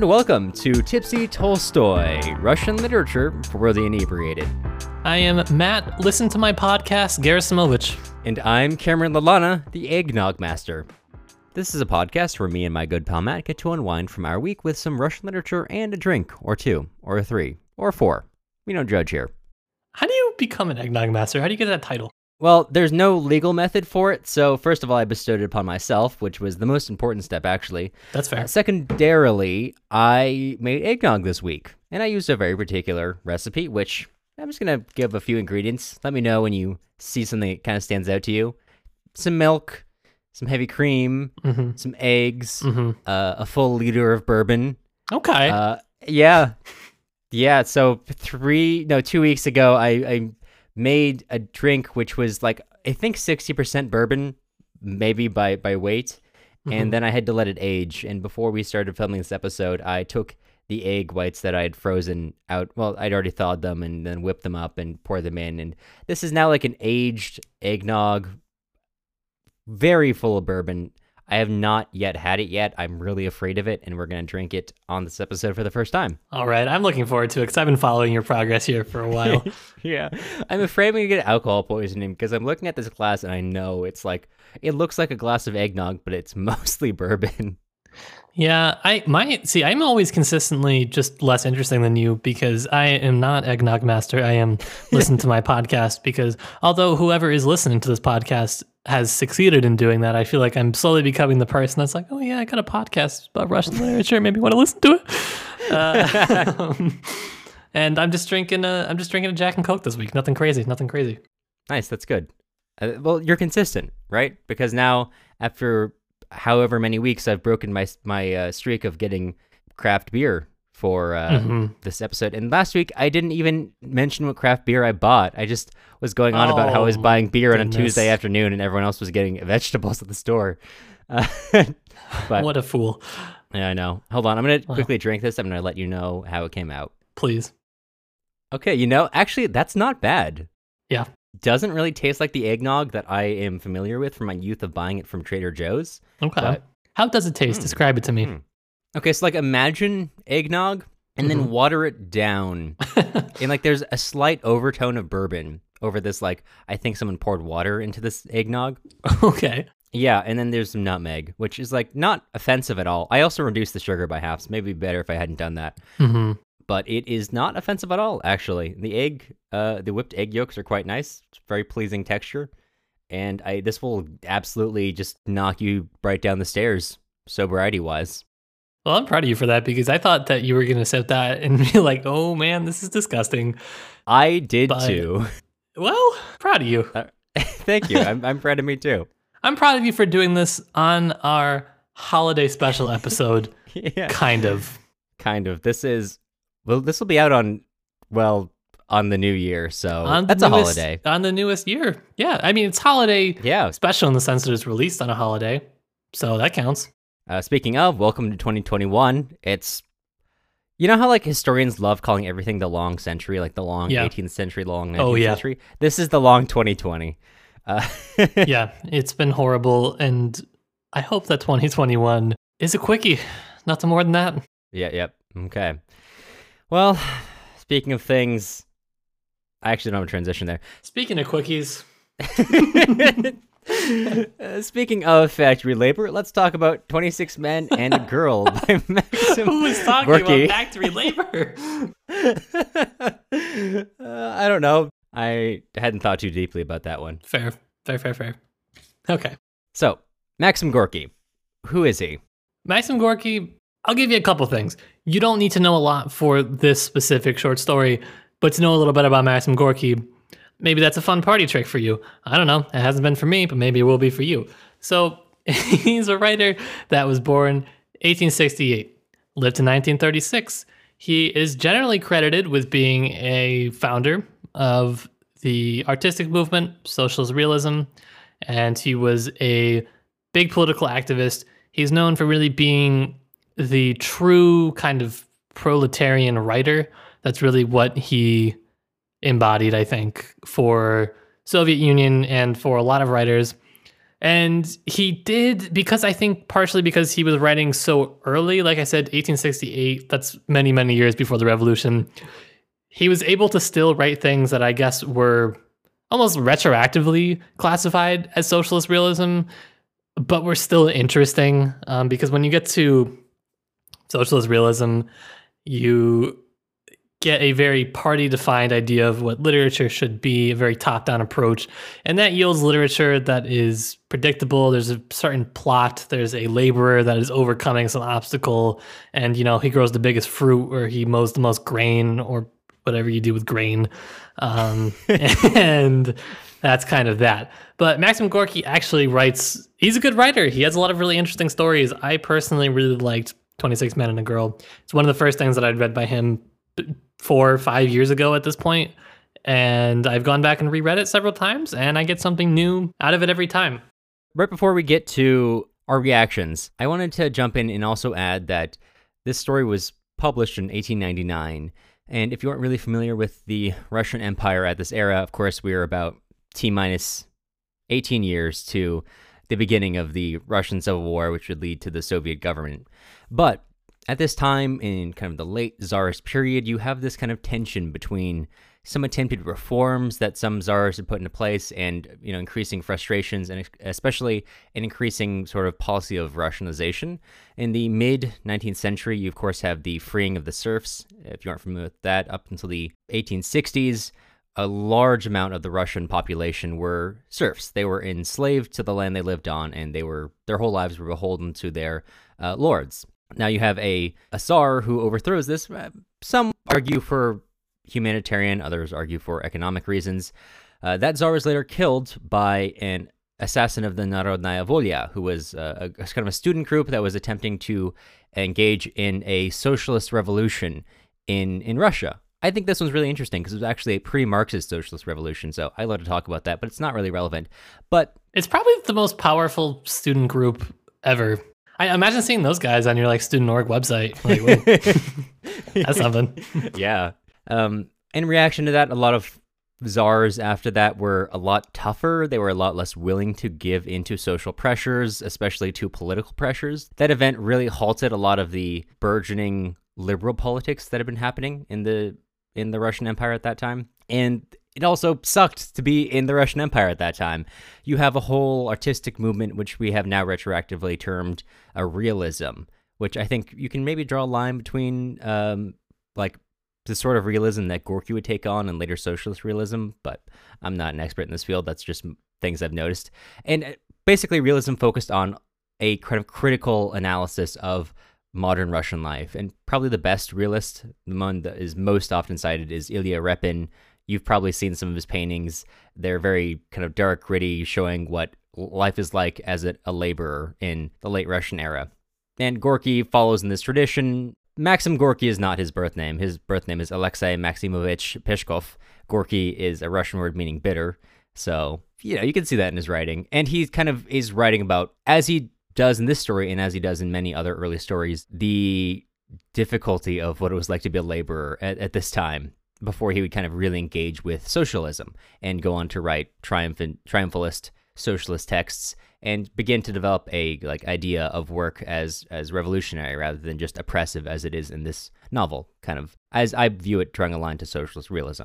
And welcome to Tipsy Tolstoy, Russian literature for the inebriated. I am Matt. Listen to my podcast, Gerasimovich. And I'm Cameron Lalana, the Eggnog Master. This is a podcast where me and my good pal Matt get to unwind from our week with some Russian literature and a drink, or two, or three, or four. We don't judge here. How do you become an eggnog master? How do you get that title? Well, there's no legal method for it, so first of all, I bestowed it upon myself, which was the most important step, actually. That's fair. Uh, secondarily, I made eggnog this week, and I used a very particular recipe, which I'm just gonna give a few ingredients. Let me know when you see something that kind of stands out to you. Some milk, some heavy cream, Mhm. some eggs, Mhm. uh, a full liter of bourbon. Okay. Uh, yeah, yeah. So three, no, two weeks ago, I, I made a drink which was like I think sixty percent bourbon, maybe by by weight, Mhm. and then I had to let it age. And before we started filming this episode, I took the egg whites that I had frozen out. Well, I'd already thawed them and then whipped them up and poured them in. And this is now like an aged eggnog, very full of bourbon. I have not yet had it yet. I'm really afraid of it, and we're gonna drink it on this episode for the first time. All right. I'm looking forward to it because I've been following your progress here for a while. yeah, I'm afraid I'm gonna get alcohol poisoning because I'm looking at this glass and I know it's like it looks like a glass of eggnog, but it's mostly bourbon. Yeah. I my see. I'm always consistently just less interesting than you because I am not eggnog master. I am listen to my podcast because although whoever is listening to this podcast has succeeded in doing that, I feel like I'm slowly becoming the person that's like, oh yeah, I got a podcast about Russian literature. Maybe want to listen to it. Uh, and I'm just drinking a I'm just drinking a Jack and Coke this week. Nothing crazy. Nothing crazy. Nice, that's good. Uh, well, you're consistent, right? Because now, after however many weeks, I've broken my my uh, streak of getting craft beer for uh, Mhm. this episode. And last week, I didn't even mention what craft beer I bought. I just was going on about how I was Oh, buying beer on a. Tuesday afternoon, and everyone else was getting vegetables at the store. Uh, but What a fool. yeah, I know. Hold on, I'm gonna Wow. quickly drink this. I'm gonna let you know how it came out. Please. Okay, you know, actually, that's not bad. Yeah. Doesn't really taste like the eggnog that I am familiar with from my youth of buying it from Trader Joe's. Okay. But- How does it taste? Hmm. Describe it to me. Hmm. Okay, so like imagine eggnog and then Mhm. water it down. and like there's a slight overtone of bourbon over this, like, I think someone poured water into this eggnog. okay. Yeah, and then there's some nutmeg, which is like not offensive at all. I also reduced the sugar by half, so maybe better if I hadn't done that. hmm but it is not offensive at all actually. The egg uh the whipped egg yolks are quite nice. It's very pleasing texture. And i this will absolutely just knock you right down the stairs sobriety wise Well, I'm proud of you for that because I thought that you were going to set that and be like, oh man, this is disgusting. i did But- too. Well, proud of you. thank you. I'm, I'm proud of me too. I'm proud of you for doing this on our holiday special episode, yeah. Kind of. kind of. This is well this will be out on well on the new year so on that's a holiday On the newest year. Yeah. I mean, it's holiday yeah special in the sense that it's released on a holiday. So that counts. Uh, speaking of, welcome to 2021. It's, you know how like historians love calling everything the long century, like the long Yeah. 18th century, long 19th Oh, yeah. century. This is the long 2020. Uh, yeah. It's been horrible. And I hope that 2021 is a quickie. Nothing more than that. yeah, yep. Okay. Well, speaking of things, I actually don't have a transition there. Speaking of quickies, Uh, speaking of factory labor, let's talk about 26 Men and a Girl by Maxim who was talking Gorky. about factory labor? uh, I don't know. I hadn't thought too deeply about that one. Fair, fair, fair, fair. Okay. So, Maxim Gorky, who is he? Maxim Gorky, I'll give you a couple things. You don't need to know a lot for this specific short story, but to know a little bit about Maxim Gorky, maybe that's a fun party trick for you. I don't know. It hasn't been for me, but maybe it will be for you. So, he's a writer that was born 1868, lived to 1936. He is generally credited with being a founder of the artistic movement, socialist realism, and he was a big political activist. He's known for really being the true kind of proletarian writer. That's really what he embodied, I think, for Soviet Union and for a lot of writers. And he did because I think partially because he was writing so early, like I said, 1868, that's many, many years before the revolution. He was able to still write things that I guess were almost retroactively classified as socialist realism, but were still interesting um, because when you get to socialist realism, you get a very party defined idea of what literature should be, a very top down approach. And that yields literature that is predictable. There's a certain plot. There's a laborer that is overcoming some obstacle. And, you know, he grows the biggest fruit or he mows the most grain or whatever you do with grain. Um, and that's kind of that. But Maxim Gorky actually writes, he's a good writer. He has a lot of really interesting stories. I personally really liked 26 Men and a Girl. It's one of the first things that I'd read by him four or five years ago at this point, and I've gone back and reread it several times, and I get something new out of it every time. Right before we get to our reactions, I wanted to jump in and also add that this story was published in 1899. And if you aren't really familiar with the Russian Empire at this era, of course, we are about T minus 18 years to the beginning of the Russian Civil War, which would lead to the Soviet government. But at this time, in kind of the late Tsarist period, you have this kind of tension between some attempted reforms that some czars had put into place and you know increasing frustrations and especially an increasing sort of policy of rationalization in the mid 19th century you of course have the freeing of the serfs if you aren't familiar with that up until the 1860s a large amount of the russian population were serfs they were enslaved to the land they lived on and they were their whole lives were beholden to their uh, lords now you have a, a Tsar who overthrows this. Uh, some argue for humanitarian, others argue for economic reasons. Uh, that Tsar was later killed by an assassin of the Narodnaya Volya, who was uh, a, a, kind of a student group that was attempting to engage in a socialist revolution in, in Russia. I think this one's really interesting because it was actually a pre-Marxist socialist revolution, so I love to talk about that, but it's not really relevant. But it's probably the most powerful student group ever I imagine seeing those guys on your like student org website. Like, that's something. yeah. Um, in reaction to that, a lot of czars after that were a lot tougher. They were a lot less willing to give into social pressures, especially to political pressures. That event really halted a lot of the burgeoning liberal politics that had been happening in the in the Russian Empire at that time. And it also sucked to be in the Russian Empire at that time. You have a whole artistic movement, which we have now retroactively termed a realism, which I think you can maybe draw a line between, um, like, the sort of realism that Gorky would take on and later socialist realism, but I'm not an expert in this field. That's just things I've noticed. And uh, basically, realism focused on a kind of critical analysis of modern Russian life. And probably the best realist, the one that is most often cited, is Ilya Repin You've probably seen some of his paintings. They're very kind of dark, gritty, showing what life is like as a, laborer in the late Russian era. And Gorky follows in this tradition. Maxim Gorky is not his birth name. His birth name is Alexei Maximovich Peshkov. Gorky is a Russian word meaning bitter. So, you know, you can see that in his writing. And he kind of is writing about, as he does in this story and as he does in many other early stories, the difficulty of what it was like to be a laborer at, at this time before he would kind of really engage with socialism and go on to write triumphant triumphalist socialist texts and begin to develop a like idea of work as as revolutionary rather than just oppressive as it is in this novel kind of as i view it drawing a line to socialist realism.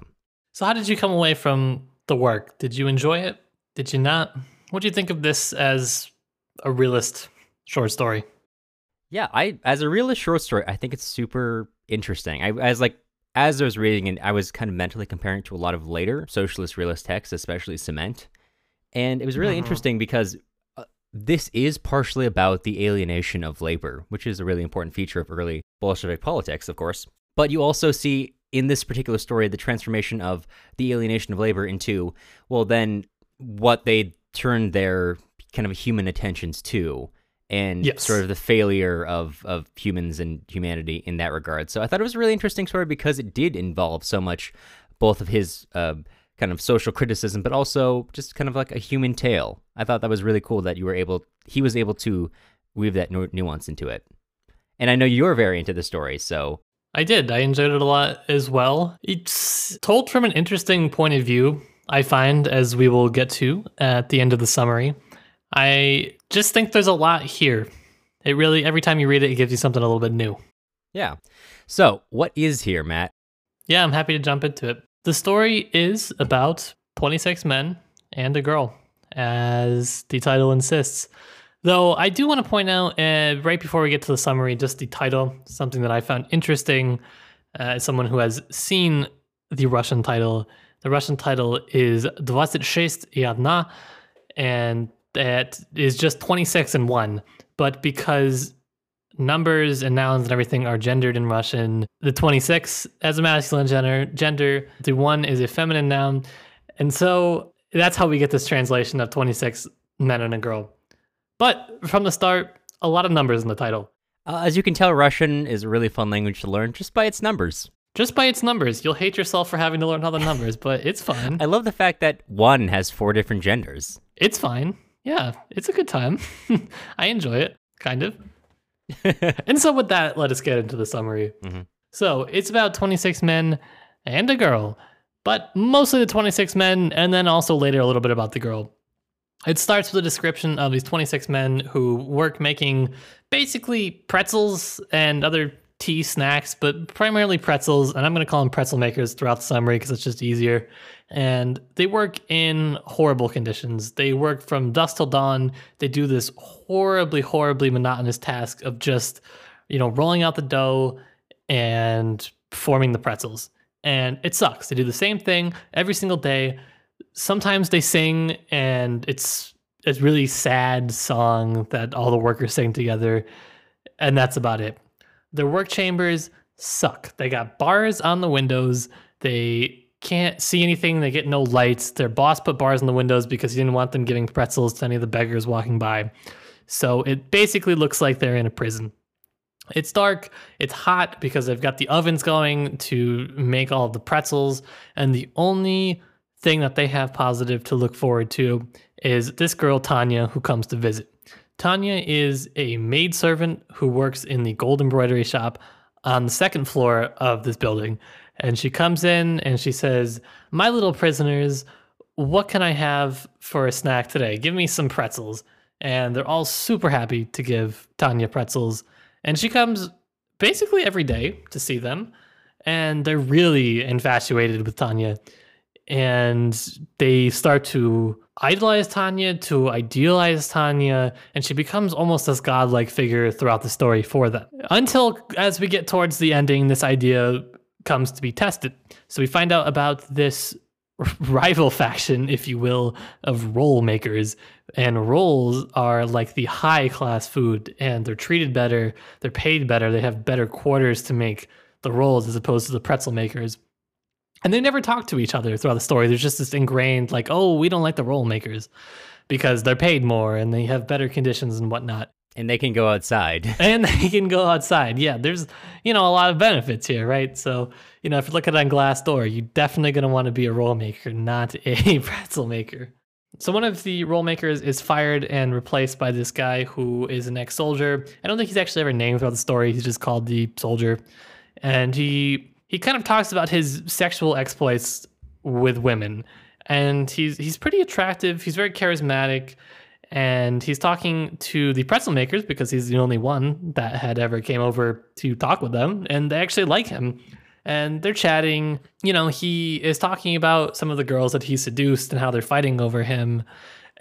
So how did you come away from the work? Did you enjoy it? Did you not? What do you think of this as a realist short story yeah i as a realist short story i think it's super interesting i as like as I was reading it, I was kind of mentally comparing it to a lot of later socialist realist texts, especially Cement. And it was really mm-hmm. interesting because uh, this is partially about the alienation of labor, which is a really important feature of early Bolshevik politics, of course. But you also see in this particular story the transformation of the alienation of labor into, well, then what they turned their kind of human attentions to and yes. sort of the failure of of humans and humanity in that regard. So I thought it was a really interesting story because it did involve so much, both of his uh, kind of social criticism, but also just kind of like a human tale. I thought that was really cool that you were able, he was able to weave that nu- nuance into it. And I know you're very into the story, so. I did. I enjoyed it a lot as well. It's told from an interesting point of view, I find, as we will get to at the end of the summary. I just think there's a lot here. It really, every time you read it, it gives you something a little bit new. Yeah. So, what is here, Matt? Yeah, I'm happy to jump into it. The story is about 26 men and a girl, as the title insists. Though I do want to point out, uh, right before we get to the summary, just the title, something that I found interesting uh, as someone who has seen the Russian title. The Russian title is 26 Yadna, and that is just 26 and 1. But because numbers and nouns and everything are gendered in Russian, the 26 as a masculine gender, gender, the 1 is a feminine noun. And so that's how we get this translation of 26 men and a girl. But from the start, a lot of numbers in the title. Uh, as you can tell, Russian is a really fun language to learn just by its numbers. Just by its numbers. You'll hate yourself for having to learn all the numbers, but it's fun. I love the fact that one has four different genders. It's fine. Yeah, it's a good time. I enjoy it, kind of. and so, with that, let us get into the summary. Mhm. So, it's about 26 men and a girl, but mostly the 26 men, and then also later a little bit about the girl. It starts with a description of these 26 men who work making basically pretzels and other tea snacks, but primarily pretzels. And I'm going to call them pretzel makers throughout the summary because it's just easier. And they work in horrible conditions. They work from dusk till dawn. They do this horribly, horribly monotonous task of just, you know, rolling out the dough and forming the pretzels. And it sucks. They do the same thing every single day sometimes they sing and it's a really sad song that all the workers sing together and that's about it their work chambers suck. They got bars on the windows. They can't see anything. They get no lights. Their boss put bars on the windows because he didn't want them giving pretzels to any of the beggars walking by. So it basically looks like they're in a prison. It's dark, it's hot because they've got the ovens going to make all the pretzels, and the only thing that they have positive to look forward to is this girl, Tanya, who comes to visit. Tanya is a maidservant who works in the gold embroidery shop on the second floor of this building. And she comes in and she says, My little prisoners, what can I have for a snack today? Give me some pretzels. And they're all super happy to give Tanya pretzels. And she comes basically every day to see them. And they're really infatuated with Tanya and they start to idolize Tanya, to idealize Tanya, and she becomes almost this godlike figure throughout the story for them. Until as we get towards the ending, this idea comes to be tested. So we find out about this rival faction, if you will, of roll makers. And rolls are like the high class food, and they're treated better, they're paid better, they have better quarters to make the rolls as opposed to the pretzel makers and they never talk to each other throughout the story. There's just this ingrained like, oh, we don't like the roll makers because they're paid more and they have better conditions and whatnot. And they can go outside. And they can go outside. Yeah, there's you know a lot of benefits here, right? So you know if you look at it on Glassdoor, you're definitely gonna want to be a roll maker, not a pretzel maker. So one of the roll makers is fired and replaced by this guy who is an ex-soldier. I don't think he's actually ever named throughout the story. He's just called the soldier, and he he kind of talks about his sexual exploits with women. And he's he's pretty attractive he's very charismatic and he's talking to the pretzel makers because he's the only one that had ever came over to talk with them and they actually like him. And they're chatting you know he is talking about some of the girls that he seduced and how they're fighting over him.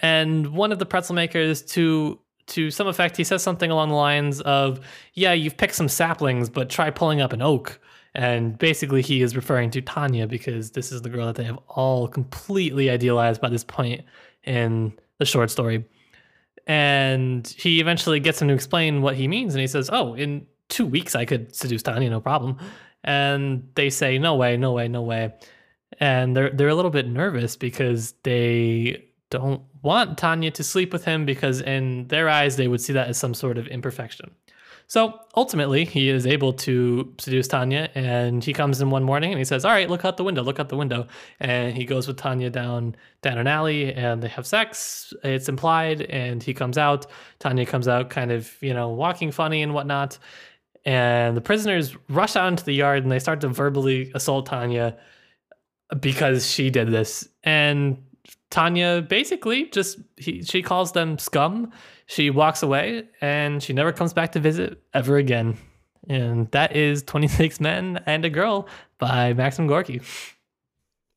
And one of the pretzel makers to to some effect he says something along the lines of yeah you've picked some saplings but try pulling up an oak and basically, he is referring to Tanya because this is the girl that they have all completely idealized by this point in the short story. And he eventually gets him to explain what he means. And he says, Oh, in two weeks, I could seduce Tanya, no problem. And they say, No way, no way, no way. And they're, they're a little bit nervous because they don't want Tanya to sleep with him because, in their eyes, they would see that as some sort of imperfection. So ultimately, he is able to seduce Tanya, and he comes in one morning and he says, "All right, look out the window, look out the window." And he goes with Tanya down down an alley, and they have sex. It's implied, and he comes out. Tanya comes out, kind of you know walking funny and whatnot. And the prisoners rush out into the yard and they start to verbally assault Tanya because she did this. And Tanya basically just he, she calls them scum. She walks away and she never comes back to visit ever again. And that is 26 Men and a Girl by Maxim Gorky.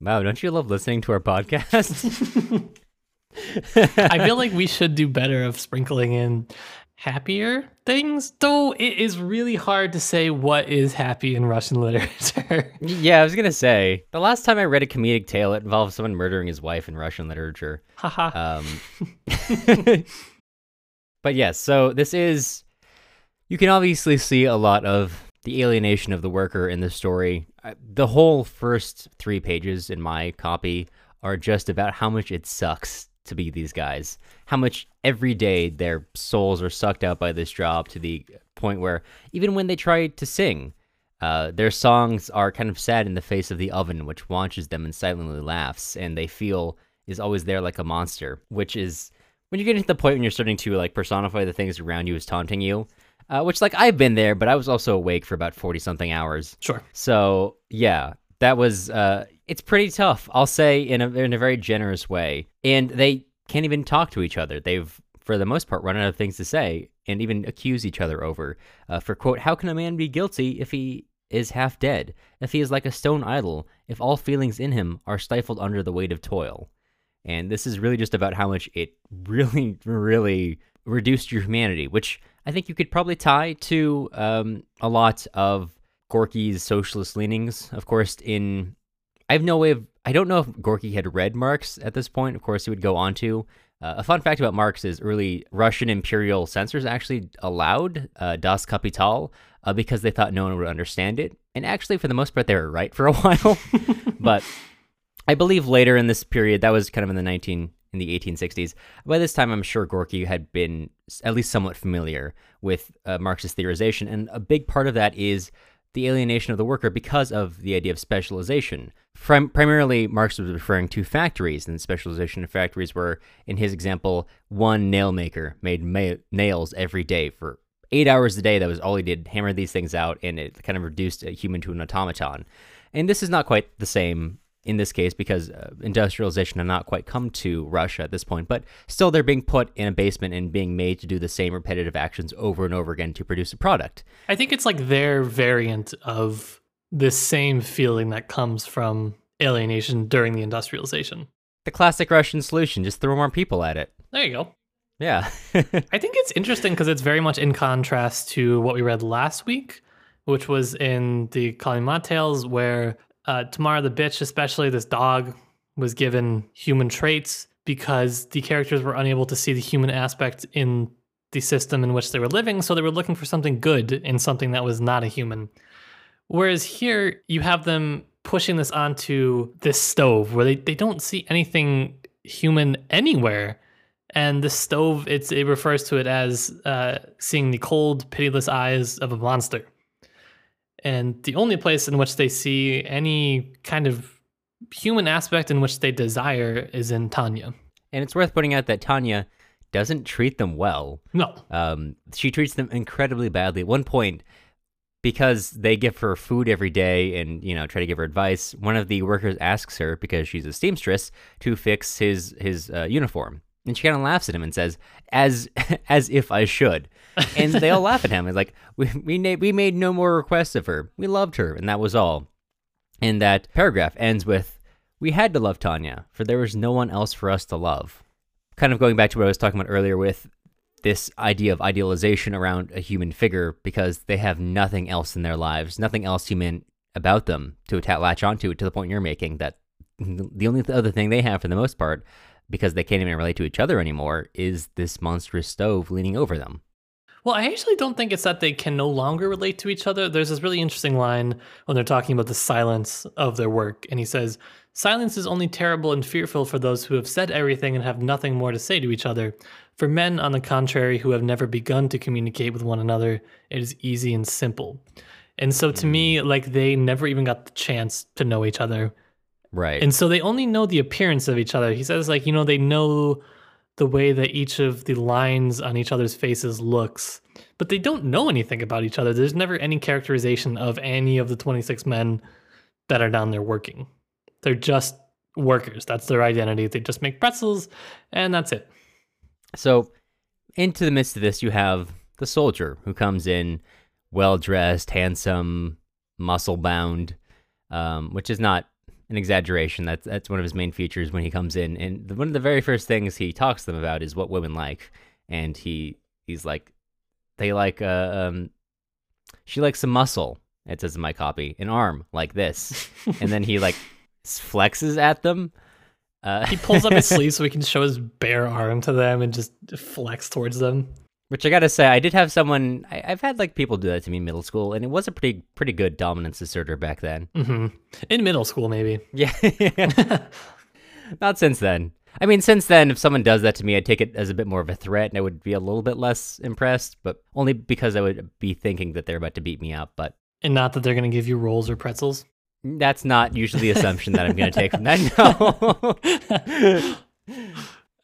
Wow, don't you love listening to our podcast? I feel like we should do better of sprinkling in happier things, though it is really hard to say what is happy in Russian literature. yeah, I was gonna say the last time I read a comedic tale, it involved someone murdering his wife in Russian literature. Haha. Um, but yes, so this is. You can obviously see a lot of the alienation of the worker in this story. Uh, The whole first three pages in my copy are just about how much it sucks to be these guys. How much every day their souls are sucked out by this job to the point where even when they try to sing, uh, their songs are kind of sad in the face of the oven, which watches them and silently laughs, and they feel is always there like a monster, which is when you get to the point when you're starting to like personify the things around you as taunting you. Uh, which like I've been there, but I was also awake for about forty something hours. sure. So yeah, that was uh, it's pretty tough. I'll say in a in a very generous way, and they can't even talk to each other. They've for the most part run out of things to say, and even accuse each other over. Uh, for quote, how can a man be guilty if he is half dead? If he is like a stone idol? If all feelings in him are stifled under the weight of toil? And this is really just about how much it really, really reduced your humanity, which I think you could probably tie to um, a lot of Gorky's socialist leanings. Of course, in I have no way of I don't know if Gorky had read Marx at this point. Of course, he would go on to. Uh, a fun fact about Marx is early Russian imperial censors actually allowed uh, Das Kapital uh, because they thought no one would understand it. And actually, for the most part, they were right for a while. but I believe later in this period, that was kind of in the 19 in the 1860s. By this time, I'm sure Gorky had been at least somewhat familiar with uh, Marxist theorization, and a big part of that is the alienation of the worker because of the idea of specialization. Prim- primarily, Marx was referring to factories, and specialization of factories were, in his example, one nail maker made ma- nails every day for eight hours a day. That was all he did, hammer these things out, and it kind of reduced a human to an automaton. And this is not quite the same in this case because uh, industrialization had not quite come to Russia at this point, but still they're being put in a basement and being made to do the same repetitive actions over and over again to produce a product. I think it's like their variant of this same feeling that comes from alienation during the industrialization. The classic Russian solution, just throw more people at it. There you go. Yeah. I think it's interesting because it's very much in contrast to what we read last week, which was in the Kolyma Tales, where uh, Tamara the bitch, especially this dog, was given human traits because the characters were unable to see the human aspect in the system in which they were living. So they were looking for something good in something that was not a human. Whereas here, you have them pushing this onto this stove where they, they don't see anything human anywhere and the stove it's it refers to it as uh, seeing the cold pitiless eyes of a monster and the only place in which they see any kind of human aspect in which they desire is in tanya and it's worth pointing out that Tanya doesn't treat them well. no Um, she treats them incredibly badly. At one point, because they give her food every day and you know try to give her advice, one of the workers asks her because she's a seamstress to fix his his uh, uniform, and she kind of laughs at him and says, "As as if I should." And they all laugh at him. It's like we we na- we made no more requests of her. We loved her, and that was all. And that paragraph ends with, "We had to love Tanya, for there was no one else for us to love." Kind of going back to what I was talking about earlier with this idea of idealization around a human figure because they have nothing else in their lives, nothing else human about them to atta- latch onto to the point you're making that the only other thing they have for the most part because they can't even relate to each other anymore is this monstrous stove leaning over them. Well, I actually don't think it's that they can no longer relate to each other. There's this really interesting line when they're talking about the silence of their work. And he says, Silence is only terrible and fearful for those who have said everything and have nothing more to say to each other. For men, on the contrary, who have never begun to communicate with one another, it is easy and simple. And so to me, mm. like they never even got the chance to know each other. Right. And so they only know the appearance of each other. He says, like, you know, they know the way that each of the lines on each other's faces looks, but they don't know anything about each other. There's never any characterization of any of the 26 men that are down there working. They're just workers. That's their identity. They just make pretzels, and that's it. So, into the midst of this, you have the soldier who comes in well dressed, handsome, muscle bound, um, which is not an exaggeration. That's that's one of his main features when he comes in. And the, one of the very first things he talks to them about is what women like, and he he's like, they like uh, um, she likes some muscle. It says in my copy, an arm like this, and then he like flexes at them. Uh, He pulls up his sleeve so he can show his bare arm to them and just flex towards them. Which I gotta say, I did have someone. I, I've had like people do that to me in middle school, and it was a pretty pretty good dominance asserter back then. hmm In middle school, maybe. Yeah, not since then. I mean, since then, if someone does that to me, I'd take it as a bit more of a threat, and I would be a little bit less impressed. But only because I would be thinking that they're about to beat me up. But And not that they're going to give you rolls or pretzels. that's not usually the assumption that I'm going to take from that. No.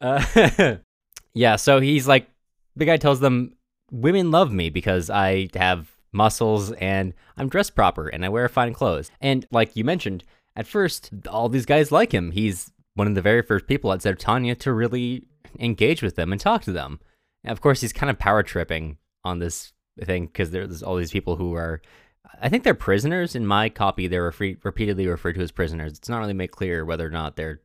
uh, yeah. So he's like, the guy tells them, women love me because I have muscles and I'm dressed proper and I wear fine clothes. And like you mentioned, at first, all these guys like him. He's one of the very first people of Tanya to really engage with them and talk to them. And of course, he's kind of power tripping on this thing because there's all these people who are, I think they're prisoners. In my copy, they're repeatedly referred to as prisoners. It's not really made clear whether or not they're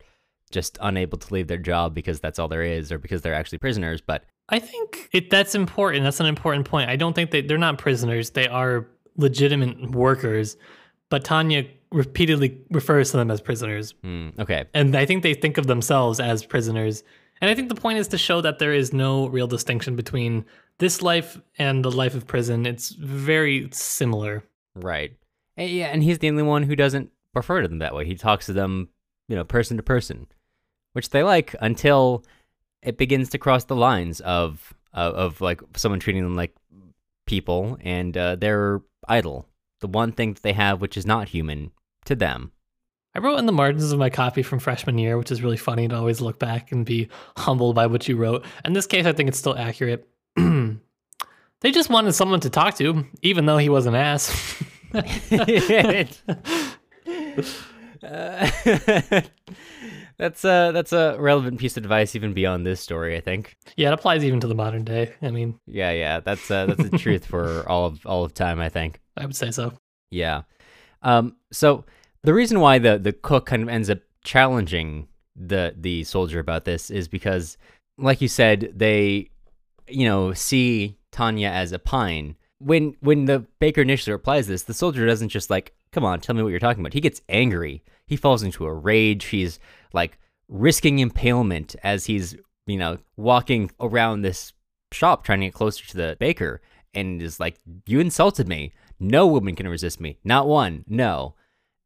just unable to leave their job because that's all there is or because they're actually prisoners. But I think it, that's important. That's an important point. I don't think they, they're not prisoners. They are legitimate workers. But Tanya repeatedly refers to them as prisoners. hmm, okay, And I think they think of themselves as prisoners. And I think the point is to show that there is no real distinction between this life and the life of prison. It's very similar. right. And yeah, and he's the only one who doesn't refer to them that way. He talks to them, you know, person to person, which they like until it begins to cross the lines of of, of like someone treating them like people and uh, their idol. The one thing that they have, which is not human to them. I wrote in the margins of my copy from freshman year, which is really funny to always look back and be humbled by what you wrote. In this case, I think it's still accurate. they just wanted someone to talk to, even though he was an ass. Uh, that's a that's a relevant piece of advice even beyond this story, I think. yeah, it applies even to the modern day. I mean, Yeah, yeah, that's uh, that's the truth for all of all of time, I think. I would say so. Yeah. Um. So the reason why the the cook kind of ends up challenging the the soldier about this is because, like you said, they, you know, see Tanya as a pine. When when the baker initially replies this, the soldier doesn't just like, "Come on, tell me what you're talking about." He gets angry. He falls into a rage. He's like risking impalement as he's you know walking around this shop trying to get closer to the baker, and is like, "You insulted me." No woman can resist me. Not one. No.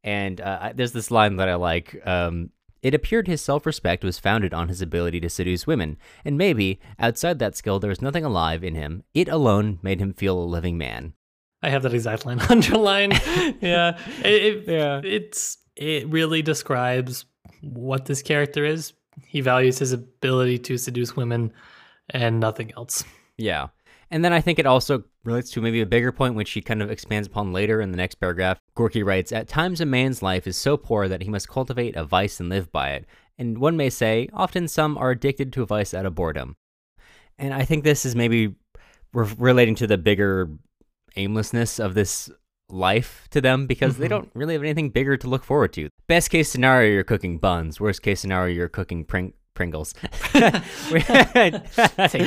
And uh, there's this line that I like. Um, it appeared his self respect was founded on his ability to seduce women, and maybe, outside that skill, there was nothing alive in him. It alone made him feel a living man. I have that exact line underlined. yeah, it, it, Yeah. it's it really describes what this character is. He values his ability to seduce women and nothing else. Yeah. And then I think it also relates to maybe a bigger point, which he kind of expands upon later in the next paragraph. Gorky writes At times, a man's life is so poor that he must cultivate a vice and live by it. And one may say, often some are addicted to a vice out of boredom. And I think this is maybe re- relating to the bigger aimlessness of this life to them because they Mhm. don't really have anything bigger to look forward to. Best case scenario, you're cooking buns. Worst case scenario, you're cooking pring- Pringles. Take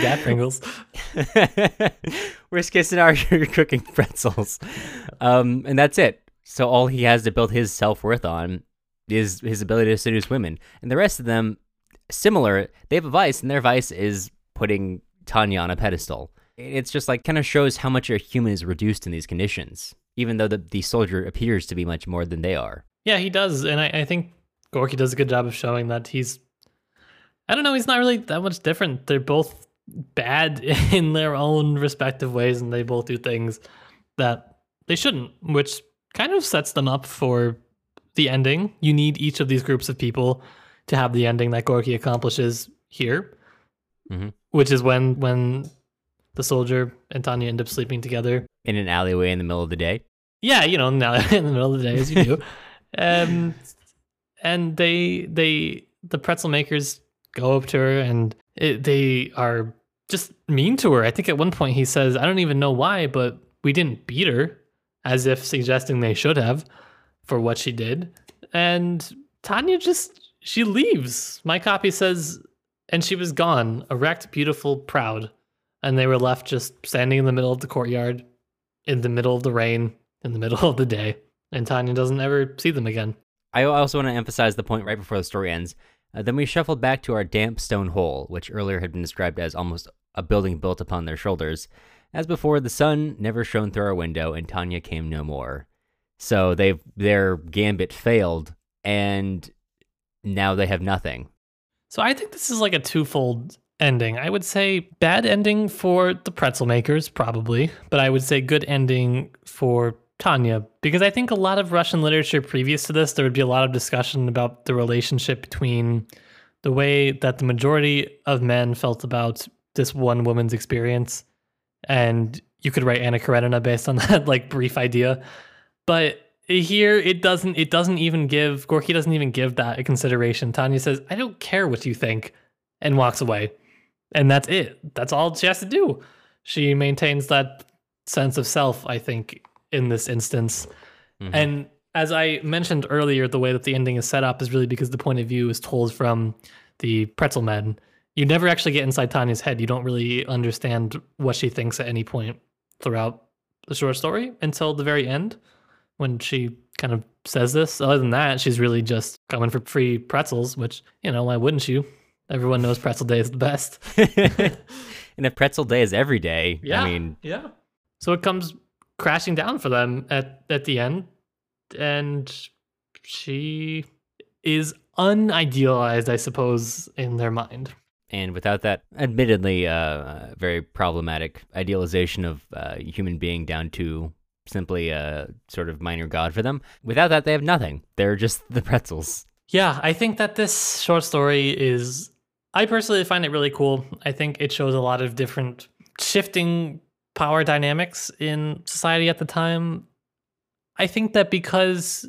that, Pringles. Worst case scenario, you're cooking pretzels, um, and that's it. So all he has to build his self worth on is his ability to seduce women, and the rest of them, similar. They have a vice, and their vice is putting Tanya on a pedestal. It's just like kind of shows how much a human is reduced in these conditions, even though the the soldier appears to be much more than they are. Yeah, he does, and I, I think Gorky does a good job of showing that he's. I don't know. He's not really that much different. They're both bad in their own respective ways, and they both do things that they shouldn't, which kind of sets them up for the ending. You need each of these groups of people to have the ending that Gorky accomplishes here, Mhm. which is when when the soldier and Tanya end up sleeping together. In an alleyway in the middle of the day. Yeah, you know, now in the middle of the day, as you do. um, and they they the pretzel makers go up to her and it, they are just mean to her. I think at one point he says, "I don't even know why, but we didn't beat her," as if suggesting they should have for what she did. And Tanya just she leaves. My copy says, and she was gone, erect, beautiful, proud, and they were left just standing in the middle of the courtyard, in the middle of the rain, in the middle of the day, and Tanya doesn't ever see them again. I also want to emphasize the point right before the story ends. Uh, then we shuffled back to our damp stone hole, which earlier had been described as almost a building built upon their shoulders. As before, the sun never shone through our window, and Tanya came no more. So they their gambit failed, and now they have nothing. So I think this is like a twofold ending. I would say bad ending for the pretzel makers, probably, but I would say good ending for Tanya, because I think a lot of Russian literature previous to this, there would be a lot of discussion about the relationship between the way that the majority of men felt about this one woman's experience. And you could write Anna Karenina based on that like brief idea. But here it doesn't it doesn't even give Gorky doesn't even give that a consideration. Tanya says, I don't care what you think, and walks away. And that's it. That's all she has to do. She maintains that sense of self, I think, in this instance. Mhm. And as I mentioned earlier, the way that the ending is set up is really because the point of view is told from the pretzel men. You never actually get inside Tanya's head. You don't really understand what she thinks at any point throughout the short story until the very end when she kind of says this. Other than that, she's really just coming for free pretzels, which, you know, why wouldn't you? Everyone knows pretzel day is the best. and if pretzel day is every day, Yeah. I mean, Yeah. So it comes crashing down for them at at the end, and she is unidealized, I suppose, in their mind. and without that, admittedly, uh, very problematic idealization of uh, human being down to simply a sort of minor god for them. Without that, they have nothing. They're just the pretzels. Yeah, I think that this short story is. I personally find it really cool. I think it shows a lot of different shifting power dynamics in society at the time. I think that because,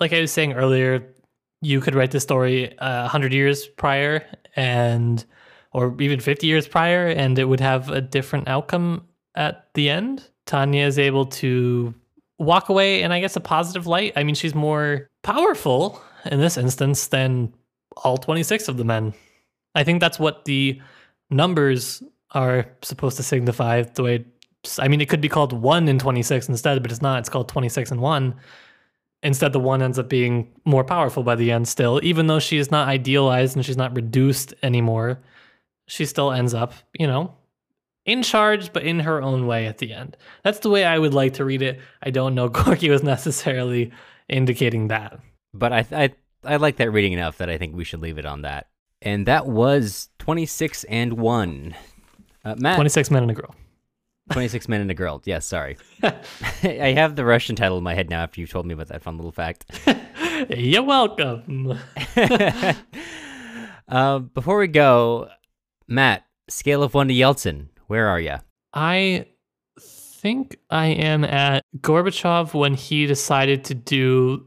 like I was saying earlier, you could write this story uh, 100 years prior and or even 50 years prior and it would have a different outcome at the end tanya is able to walk away in i guess a positive light i mean she's more powerful in this instance than all 26 of the men i think that's what the numbers are supposed to signify the way i mean it could be called 1 in 26 instead but it's not it's called 26 and 1 Instead, the one ends up being more powerful by the end still, even though she is not idealized and she's not reduced anymore. She still ends up, you know, in charge, but in her own way at the end. That's the way I would like to read it. I don't know Gorky was necessarily indicating that. But I, I, I like that reading enough that I think we should leave it on that. And that was 26 and 1. Uh, Matt, 26 men and a girl. 26 Men and a Girl. Yes, sorry. I have the Russian title in my head now after you told me about that fun little fact. You're welcome. uh, before we go, Matt, scale of 1 to Yeltsin, where are you? I think I am at Gorbachev when he decided to do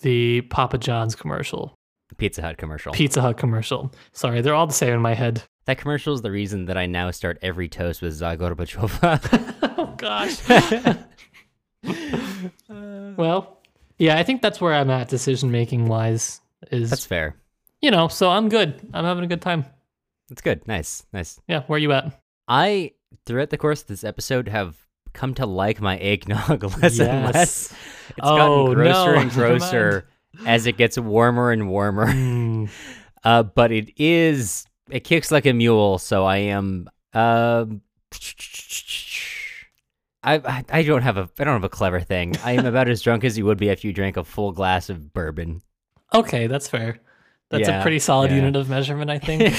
the Papa John's commercial, Pizza Hut commercial. Pizza Hut commercial. Sorry, they're all the same in my head. that commercial is the reason that I now start every toast with Za Gorbachova. oh gosh. well, yeah, I think that's where I'm at decision making wise. Is That's fair. you know, so I'm good. I'm having a good time. That's good. Nice. Nice. Yeah, where are you at? I, throughout the course of this episode, have come to like my eggnog less and Yes. less. It's Oh, gotten grosser no, and grosser as it gets warmer and warmer. Hmm. Uh, but it is, it kicks like a mule, so I am, I, I, I don't have a, I don't have a clever thing. I am about as drunk as you would be if you drank a full glass of bourbon. Okay, that's fair. That's Yeah, a pretty solid yeah. unit of measurement, I think.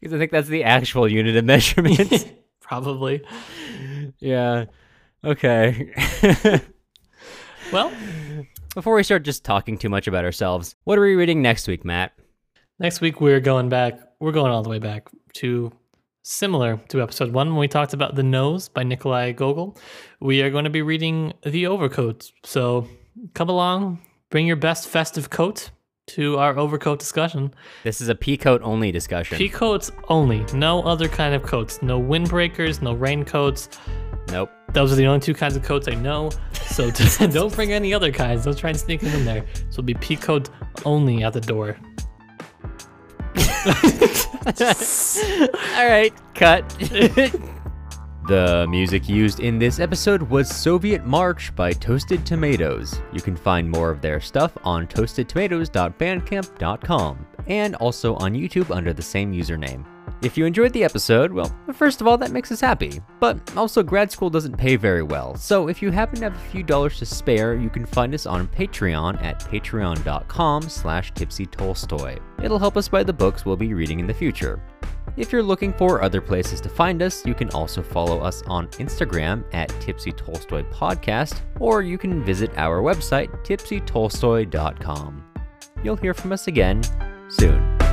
because I think that's the actual unit of measurement. Probably. yeah. Okay. Well, Before we start just talking too much about ourselves, what are we reading next week, Matt? next week we're going back. We're going all the way back to similar to episode one when we talked about The Nose by Nikolai Gogol. We are going to be reading The Overcoat. So come along, bring your best festive coat to our overcoat discussion. This is a pea coat only discussion. Pea coats only, no other kind of coats, no windbreakers, no raincoats. nope. Those are the only two kinds of coats I know. So don't bring any other kinds. Don't try and sneak them in there. So it'll be pea coat only at the door. All right, cut. the music used in this episode was Soviet March by Toasted Tomatoes. You can find more of their stuff on toastedtomatoes.bandcamp.com and also on YouTube under the same username. If you enjoyed the episode, well, first of all, that makes us happy. But also, grad school doesn't pay very well, so if you happen to have a few dollars to spare, you can find us on Patreon at patreon.com slash tipsytolstoy. It'll help us buy the books we'll be reading in the future. If you're looking for other places to find us, you can also follow us on Instagram at Tipsy Tolstoy Podcast, or you can visit our website, tipsytolstoy.com. You'll hear from us again soon.